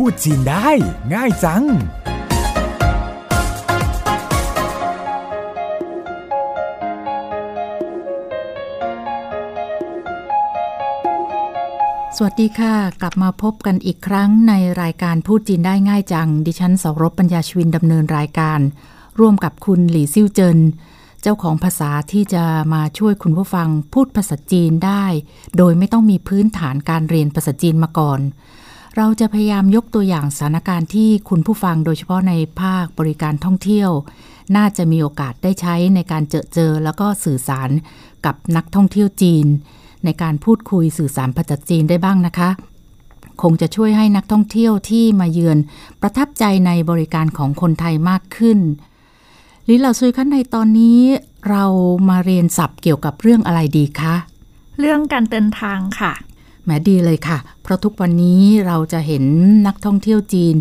พูดจีนได้ ง่ายจัง สวัสดีค่ะ กลับมาพบกันอีกครั้งในรายการพูดจีนได้ง่ายจัง ดิฉันสรบปัญญาชวินดำเนินรายการ ร่วมกับคุณหลี่ซิ่วเจินเจ้าของภาษาที่จะมาช่วยคุณผู้ฟังพูดภาษาจีนได้ โดยไม่ต้องมีพื้นฐานการเรียนภาษาจีนมาก่อน เราจะพยายามยกตัวอย่างสถานการณ์ที่คุณผู้ฟังโดยเฉพาะในภาคบริการท่องเที่ยว น่าจะมีโอกาสได้ใช้ในการเจอเจอ แล้วก็สื่อสารกับนักท่องเที่ยวจีน ในการพูดคุยสื่อสารภาษาจีนได้บ้างนะคะ คงจะช่วยให้นักท่องเที่ยวที่มาเยือนประทับใจในบริการของคนไทยมากขึ้นลิลาซุยคันในตอนนี้เรามาเรียนศัพท์เกี่ยวกับเรื่องอะไรดีคะเรื่องการเดินทางค่ะ แหมดีเลยค่ะ เพราะทุกวันนี้เราจะเห็นนักท่องเที่ยวจีน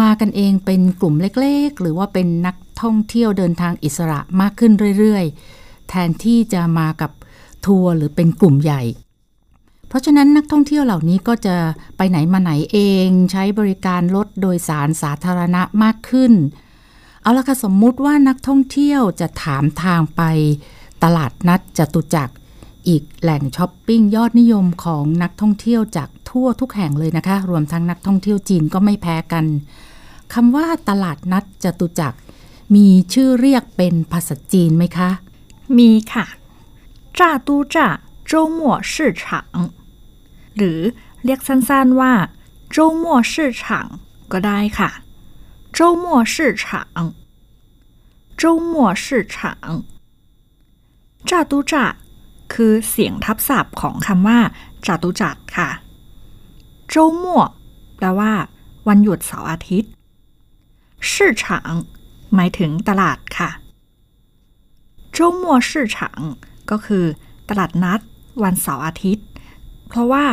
มากันเองเป็นกลุ่มเล็กๆ หรือว่าเป็นนักท่องเที่ยวเดินทางอิสระมากขึ้นเรื่อยๆ แทนที่จะมากับทัวร์หรือเป็นกลุ่มใหญ่ เพราะฉะนั้นนักท่องเที่ยวเหล่านี้ก็จะไปไหนมาไหนเองใช้บริการรถโดยสารสาธารณะมากขึ้น เอาละค่ะสมมุติว่านักท่องเที่ยวจะถามทางไปตลาดนัดจตุจักร อีกแหล่งช้อปปิ้งยอดนิยมของนักท่องเที่ยวจากทั่วทุกแห่งเลยนะคะ รวมทั้งนักท่องเที่ยวจีนก็ไม่แพ้กันคำว่าตลาดนัดจตุจักร มีชื่อเรียกเป็นภาษาจีนไหมคะ มีค่ะจ่าตู้จ่า周末市场หรือเรียกสั้นๆว่า周末市场ก็ได้ค่ะ周末市场周末市场จ่าตู้จ่า คือเสียงทับศัพท์ของคำว่าจัตุจักรค่ะโจมั่แปลว่า วันหยุดเสาร์อาทิตย์ชื่อฉางหมายถึงตลาดค่ะโจมั่ชื่อฉางก็คือตลาดนัด วันเสาร์อาทิตย์ เพราะว่า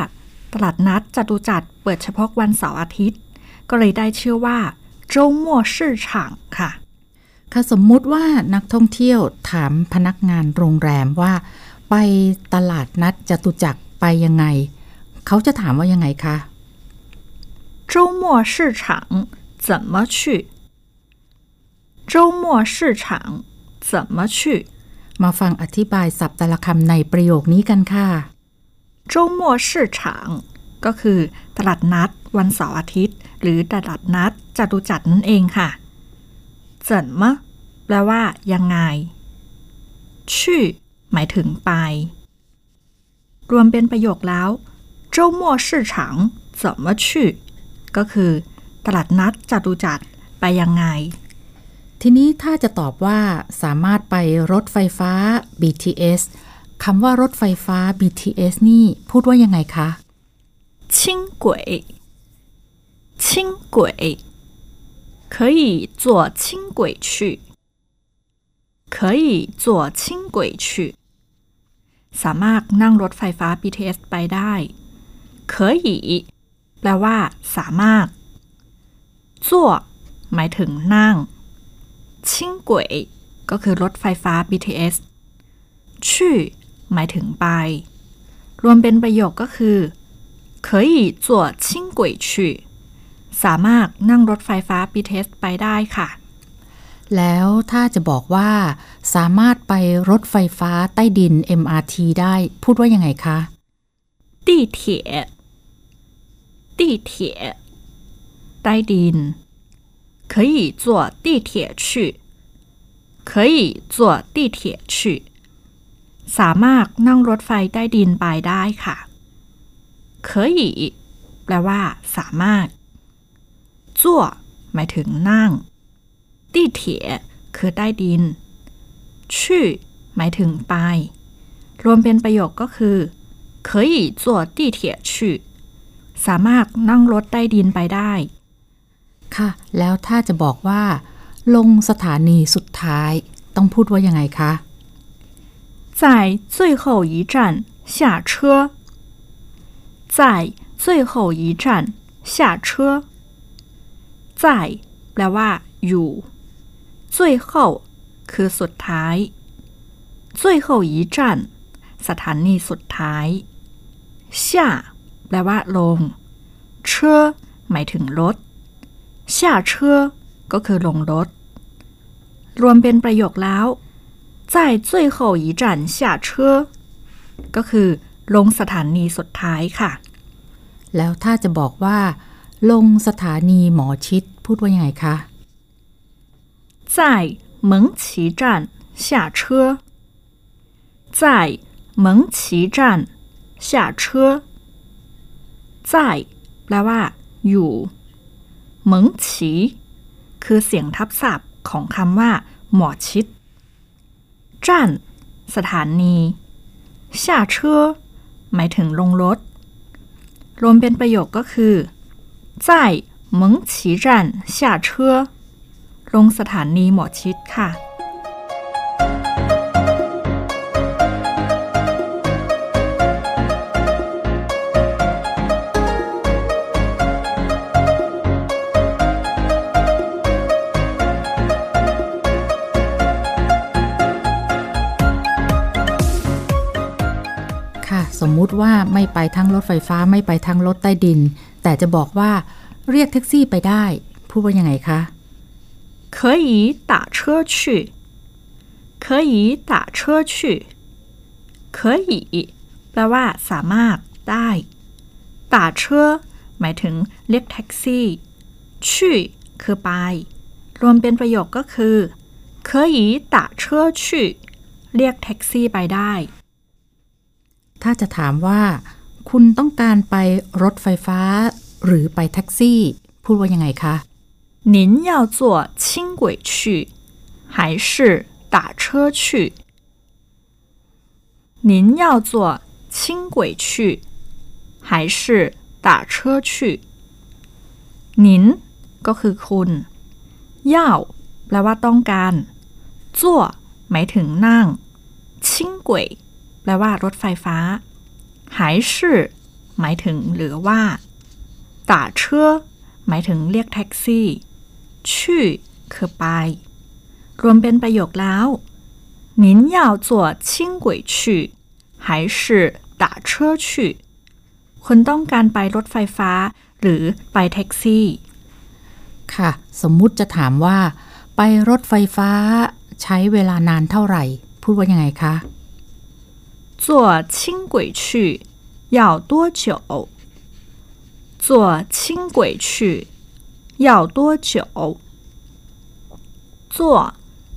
ตลาดนัดจตุจักรเปิดเฉพาะวันเสาร์อาทิตย์ ก็เลยได้ชื่อว่าโจมั่ชื่อฉางค่ะค่ะสมมุติว่านักท่องเที่ยวถามพนักงานโรงแรมว่า ไปตลาดนัดจตุจักรไปยังไง เขาจะถามว่ายังไงคะ 周末市场怎么去周末市场怎么去 มาฟังอธิบายศัพท์แต่ละคำในประโยคนี้กันค่ะ 周末市场ก็คือ ตลาดนัด วันเสาร์อาทิตย์ หรือตลาดนัดจตุจักรนั่นเองค่ะ怎么แปลว่า ยังไงชื่อ หมายถึงไป รวมเป็นประโยคแล้ว周末市场怎么去ก็คือ ตลาดนัดจตุจักรไปยังไง ทีนี้ถ้าจะตอบว่าสามารถไปรถไฟฟ้า BTS คำว่ารถไฟฟ้า BTS นี่พูดว่ายังไงคะ 轻轨轻轨可以坐轻轨去 可以坐轻轨去สามารถนั่งรถไฟฟ้า BTS ไปได้可以แปลว่า สามารถ坐หมายถึงนั่งชิ่งกวยก็คือรถไฟฟ้า BTS ชื่อหมายถึงไป รวมเป็นประโยคก็คือ可以坐轻轨去สามารถนั่งรถไฟฟ้า BTS ไปได้ค่ะ แล้วถ้าจะบอกว่า สามารถไปรถไฟฟ้าใต้ดิน MRT ได้ พูดว่ายังไงคะ 地铁地铁ใต้ดิน可以坐地铁去可以坐地铁去สามารถนั่งรถไฟใต้ดินไปได้ค่ะ可以แปลว่า สามารถ坐หมายถึงนั่ง 地铁คือใต้ดินชื่อหมายถึงไป รวมเป็นประโยคก็คือ可以坐地铁去สามารถนั่งรถใต้ดินไปได้ ค่ะ แล้วถ้าจะบอกว่า ลงสถานีสุดท้าย ต้องพูดว่ายังไงคะ 在最后一站下车在最后一站下车在แปลว่า อยู่ 最后คือสุดท้าย最后一站สถานีสุดท้าย下แปลว่า ลงเชอ หมายถึงรถ下车ก็คือลงรถ รวมเป็นประโยคแล้ว在最后一站下车ก็คือ ลงสถานีสุดท้ายค่ะ แล้วถ้าจะบอกว่า ลงสถานีหมอชิดพูดว่ายังไงคะ 在蒙奇站下车在蒙奇站下车在แปลว่า อยู่เหมิงฉีคือเสียงทับศัพท์ของคำว่า หมอชิดจ้านสถานี下车หมายถึงลงรถ รวมเป็นประโยคก็คือ在蒙奇站下车 ลงสถานีหมอชิดค่ะ ค่ะ สมมุติว่าไม่ไปทั้งรถไฟฟ้าไม่ไปทั้งรถใต้ดิน แต่จะบอกว่าเรียกแท็กซี่ไปได้ พูดว่ายังไงคะ 可以打车去可以打车去可以แปลว่า สามารถได้打车หมายถึง เรียกแท็กซี่去คือไป รวมเป็นประโยคก็คือ可以打车去เรียกแท็กซี่ไปได้ ถ้าจะถามว่า คุณต้องการไปรถไฟฟ้า หรือไปแท็กซี่ พูดว่ายังไงคะ 您要坐轻轨去还是打车去您要坐轻轨去还是打车去您ก็คือคุณ要แปลว่าต้องการ坐หมายถึงนั่ง轻轨แปลว่ารถไฟฟ้า还是หมายถึงหรือว่า打车หมายถึงเรียกแท็กซี่ ชื่อคือไป รวมเป็นประโยคแล้ว您要坐轻轨去还是打车去คุณต้องการไปรถไฟฟ้า หรือไปแท็กซี่ ค่ะ สมมุติจะถามว่า ไปรถไฟฟ้า ใช้เวลานานเท่าไหร่ พูดว่ายังไงคะ 坐轻轨去要多久？坐轻轨去 要多久？坐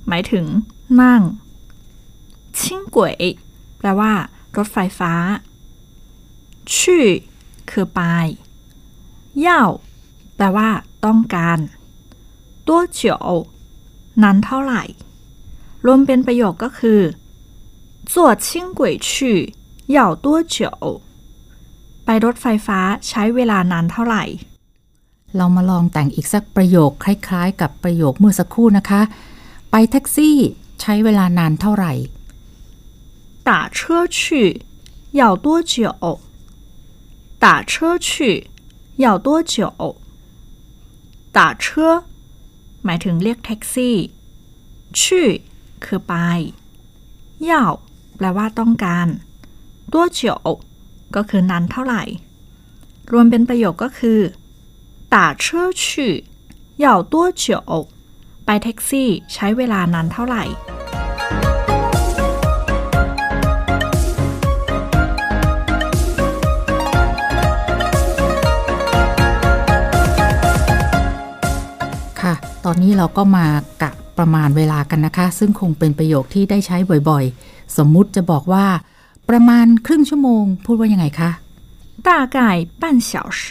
หมายถึง นั่ง轻轨แปลว่า รถไฟฟ้า去คือไป要แปลว่า ต้องการ多久นานเท่าไหร่ รวมเป็นประโยคก็คือ坐轻轨去要多久ไปรถไฟฟ้าใช้เวลานานเท่าไหร่ เรามาลองแต่งอีกสักประโยคคล้ายๆ กับประโยคเมื่อสักครู่นะคะ ไปแท็กซี่ใช้เวลานานเท่าไหร่ 打车去要多久打车去要多久打车หมายถึงเรียกแท็กซี่ชื่อคือไป要แปลว่าต้องการ多久ก็คือนานเท่าไหร่ รวมเป็นประโยคก็คือ 打车去要多久ไปแท็กซี่ใช้เวลานานเท่าไหร่ ค่ะ ตอนนี้เราก็มากะประมาณเวลากันนะคะ ซึ่งคงเป็นประโยคที่ได้ใช้บ่อยๆ สมมุติจะบอกว่า ประมาณครึ่งชั่วโมง พูดว่ายังไงคะ 大概半小时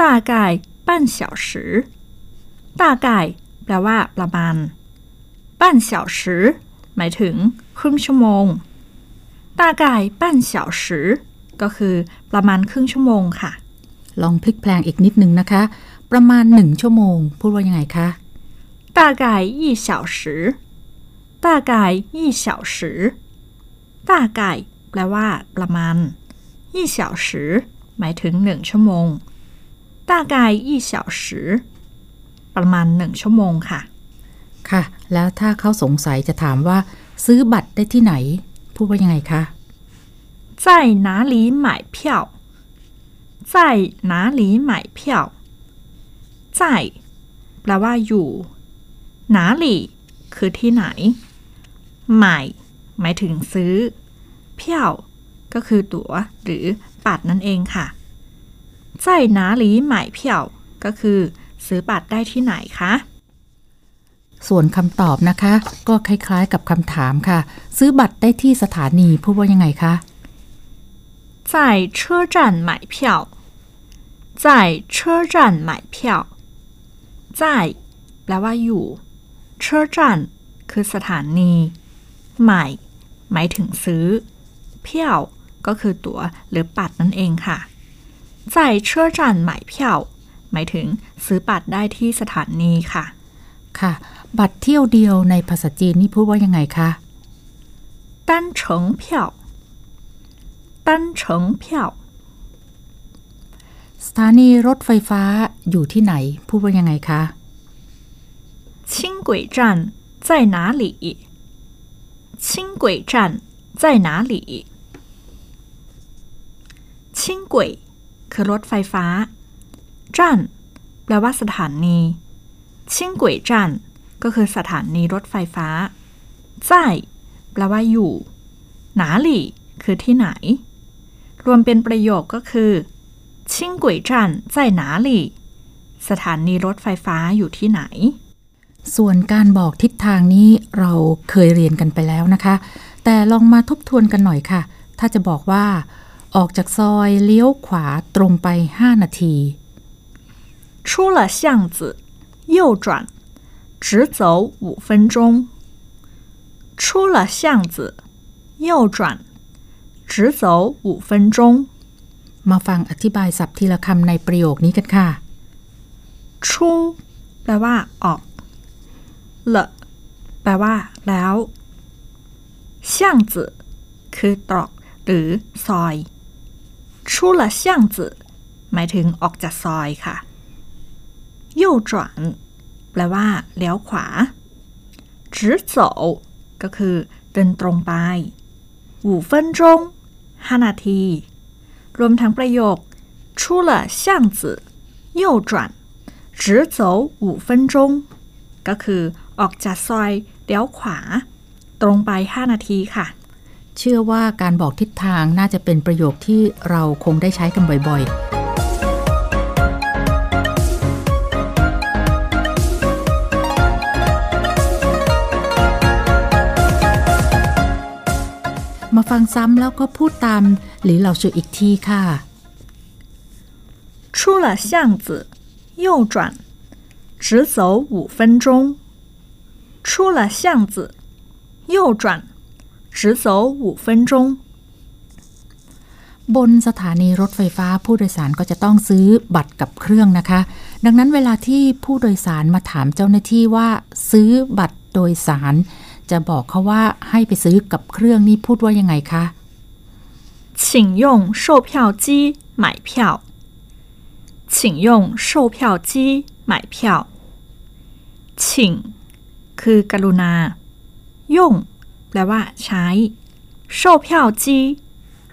大概半小时大概แปลว่า ประมาณ半小时หมายถึง ครึ่งชั่วโมง大概半小时ก็คือ ประมาณครึ่งชั่วโมงค่ะ ลองพลิกแพลงอีกนิดนึงนะคะ ประมาณหนึ่งชั่วโมง พูดว่ายังไงคะ 大概一小时大概一小时大概แปลว่า ประมาณ一小时หมายถึงหนึ่งชั่วโมง 大概一小时ประมาณหนึ่งชั่วโมงค่ะ ค่ะ แล้วถ้าเขาสงสัยจะถามว่า ซื้อบัตรได้ที่ไหน พูดว่ายังไงคะ 在哪里买票在哪里买票 在แปลว่าอยู่หนาหลี่คือที่ไหนใหม่หมายถึงซื้อ เพี้ยวก็คือตั๋วหรือบัตรนั่นเองค่ะ 在哪里买票ก็คือ ซื้อบัตรได้ที่ไหนคะ ส่วนคำตอบนะคะ ก็คล้ายๆกับคำถามค่ะ ซื้อบัตรได้ที่สถานีพูดว่ายังไงคะ 在车站买票在车站买票在แปลว่าอยู่车站คือสถานีใหม่หมายถึงซื้อ เพี้ยวก็คือตั๋วหรือบัตรนั่นเองค่ะ 在车站买票หมายถึงซื้อบัตรได้ที่สถานีค่ะ ค่ะ บัตรเที่ยวเดียวในภาษาจีนนี่พูดว่ายังไงคะ 单程票单程票 สถานีรถไฟฟ้าอยู่ที่ไหน พูดว่ายังไงคะ 轻轨站在哪里轻轨站在哪里轻轨 คือรถไฟฟ้าจันแปลว่าสถานีชิงกุยจันก็คือสถานีรถไฟฟ้าใจแปลว่าอยู่ หนาหลี่คือที่ไหน รวมเป็นประโยคก็คือชิงกุยจันใจหนาหลี่สถานีรถไฟฟ้าอยู่ที่ไหน ส่วนการบอกทิศทางนี้เราเคยเรียนกันไปแล้วนะคะ แต่ลองมาทบทวนกันหน่อยค่ะ ถ้าจะบอกว่า ออกจากซอยเลี้ยวขวาตรงไป 5 นาที 出了巷子，右转，直走五分钟。出了巷子，右转，直走五分钟。 มาฟังอธิบายศัพท์ทีละคำในประโยคนี้กันค่ะ 出แปลว่าออก了แปลว่า แล้ว巷子คือตรอก หรือซอย 出了巷子หมายถึงออกจากซอยค่ะ右转แปลว่าเลี้ยวขวา直走ก็คือเดินตรงไป五分钟ห้านาที รวมทั้งประโยค出了巷子右转直走五分钟ก็คือออกจากซอยเลี้ยวขวา ตรงไป 5 นาทีค่ะ เชื่อว่าการบอกทิศทางน่าจะเป็นประโยคที่เราคงได้ใช้กันบ่อยๆ มาฟังซ้ำแล้วก็พูดตามหรือเราช่วยอีกทีค่ะ 出了巷子右转直走五分钟出了巷子右转 直走五分钟 บนสถานีรถไฟฟ้าผู้โดยสารก็จะต้องซื้อบัตรกับเครื่องนะคะ ดังนั้นเวลาที่ผู้โดยสารมาถามเจ้าหน้าที่ว่า ซื้อบัตรโดยสาร จะบอกเขาว่าให้ไปซื้อกับเครื่องนี่พูดว่ายังไงคะ 请用售票机买票请用售票机买票请คือกรุณาย่ง แปลว่า ใช้售票机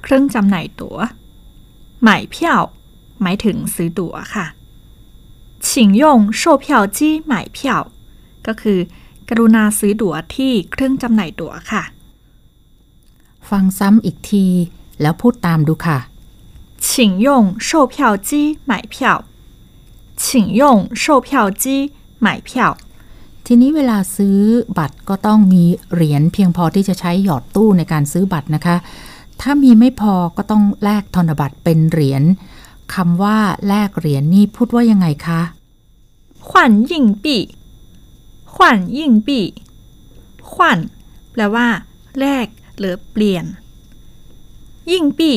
เครื่องจำหน่ายตั๋วหมายเพียวหมายถึงซื้อตั๋วค่ะ请用售票机买票ก็คือ กรุณาซื้อตั๋วที่เครื่องจำหน่ายตั๋วค่ะ ฟังซ้ำอีกที แล้วพูดตามดูค่ะ 请用售票机买票请用售票机买票 ทีนี้เวลาซื้อบัตรก็ต้องมีเหรียญเพียงพอที่จะใช้หยอดตู้ในการซื้อบัตรนะคะ ถ้ามีไม่พอก็ต้องแลกธนบัตรเป็นเหรียญคำว่าแลกเหรียญนี่พูดว่ายังไงคะขวัญยิ่งปีขวัญยิ่งปีขวัญแปลว่า แลกหรือเปลี่ยน ยิ่งปี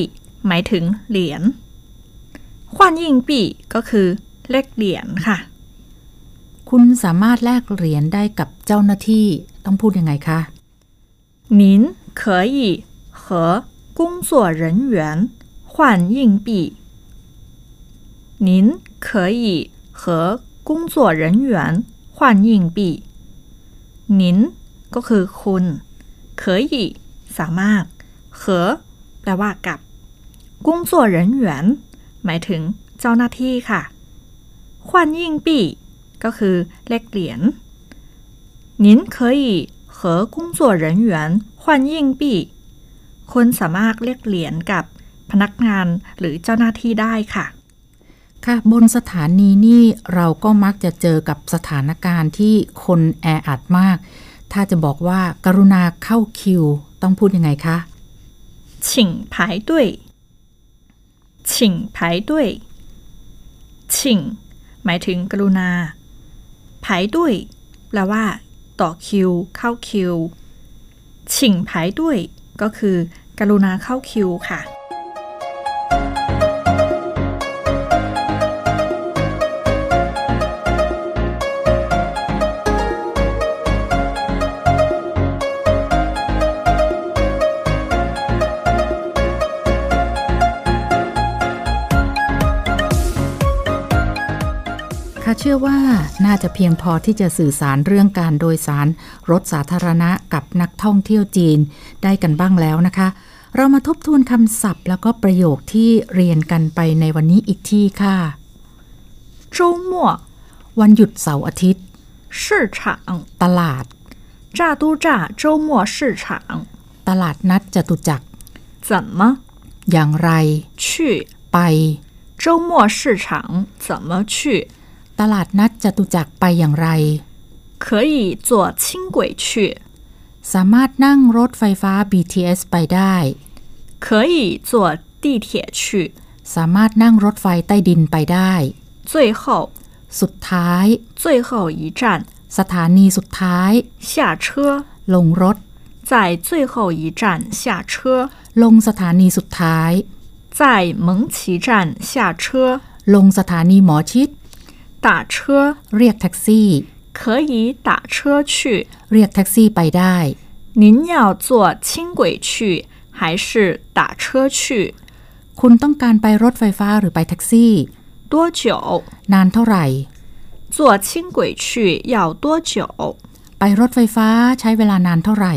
หมายถึงเหรียญขวัญยิ่งปีก็คือแลกเหรียญค่ะ คุณสามารถแลกเหรียญได้กับเจ้าหน้าที่ต้องพูดยังไงคะ 您可以和工作人员换硬币。您可以和工作人员换硬币。您ก็คือคุณ可以สามารถ和แปลว่ากับ工作人员หมายถึงเจ้าหน้าที่ค่ะ换 换硬币 ก็คือแลกเหรียญ您可以和工作人员换硬币คุณสามารถเรียกเหรียญกับพนักงานหรือเจ้าหน้าที่ได้ค่ะ ค่ะบนสถานีนี่เราก็มักจะเจอกับสถานการณ์ที่คนแออัดมาก ถ้าจะบอกว่าการุณาเข้าคิว ต้องพูดยังไงคะ 请排队请排队请หมายถึงกรุณา 排队แปลว่า ต่อคิว เข้าคิว请排队ก็คือ กรุณาเข้าคิวค่ะ ชื่อว่าน่าจะเพียงพอที่จะสื่อสารเรื่องการโดยสารรถสาธารณะกับนักท่องเที่ยวจีนได้กันบ้างแล้วนะคะ เรามาทบทวนคำศัพท์ แล้วก็ประโยคที่เรียนกันไปในวันนี้อีกทีค่ะ 周末 วันหยุดเสาร์อาทิตย์ 市场 ตลาด 乍都乍周末市场 ตลาดนัดจตุจักร 怎么 อย่างไร 去 ไป 周末市场怎么去 ตลาดนัดจตุจักรไปอย่างไร 可以坐轻轨去 สามารถนั่งรถไฟฟ้า BTS ไปได้ 可以坐地铁去 สามารถนั่งรถไฟใต้ดินไปได้ 最后 สุดท้าย 最后一站 สถานีสุดท้าย 下车 ลงรถ 在最后一站下车 ลงสถานีสุดท้าย 在蒙奇站下车 ลงสถานีหมอชิด 打车 เรียกแท็กซี่ 可以打车去 เรียกแท็กซี่ไปได้ 您要坐轻轨去还是打车去 คุณต้องการไปรถไฟฟ้าหรือไปแท็กซี่ 多久 นานเท่าไหร่ 坐轻轨去要多久 ไปรถไฟฟ้าใช้เวลานานเท่าไหร่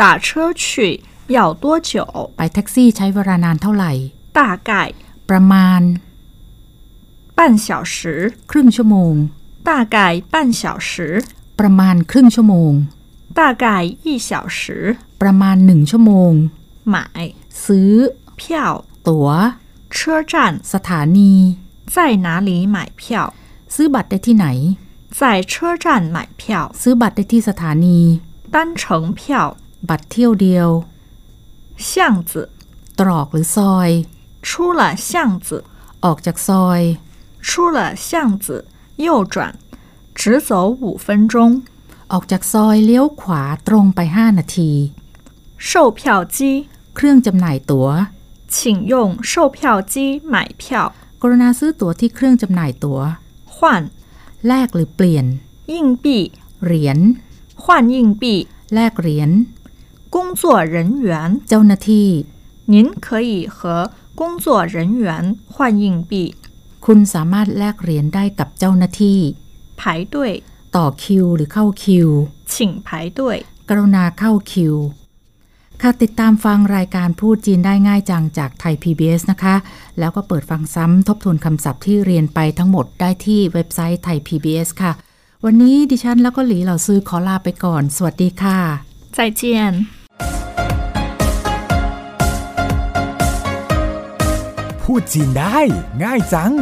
打车去要多久 ไปแท็กซี่ใช้เวลานานเท่าไหร่ 大概 ประมาณ 半小时 ครึ่งชั่วโมง 大概半小时 ประมาณครึ่งชั่วโมง 大概一小时 ประมาณหนึ่งชั่วโมง 买 ซื้อ 票 ตั๋ว 车站 สถานี 在哪里买票 ซื้อบัตรได้ที่ไหน 在车站买票 ซื้อบัตรได้ที่สถานี 单程票 บัตรเที่ยวเดียว 巷子 ตรอกหรือซอย 出了巷子 ออกจากซอย 出了巷子右转直走五分钟 ออกจากซอยเลี้ยวขวาตรงไป 5 นาที 售票机 เครื่องจำหน่ายตั๋ว 请用售票机买票 กรุณาซื้อตั๋วที่เครื่องจำหน่ายตั๋ว 换 แลกหรือเปลี่ยน 硬币 เหรียญ 换硬币 แลกเหรียญ 工作人员 เจ้าหน้าที่ 您可以和工作人员换硬币 คุณสามารถแลกเหรียญได้กับเจ้าหน้าที่ 排队 ต่อคิวหรือเข้าคิว 请排队 กรุณาเข้าคิว ค่ะติดตามฟังรายการพูดจีนได้ง่ายจังจากไทย PBS นะคะ แล้วก็เปิดฟังซ้ำทบทวนคำศัพท์ที่เรียนไปทั้งหมดได้ที่เว็บไซต์ไทย PBS ค่ะ วันนี้ดิฉันแล้วก็หลีเหล่าซื้อขอลาไปก่อน สวัสดีค่ะ 再见。 พูดจีนได้ ง่ายจัง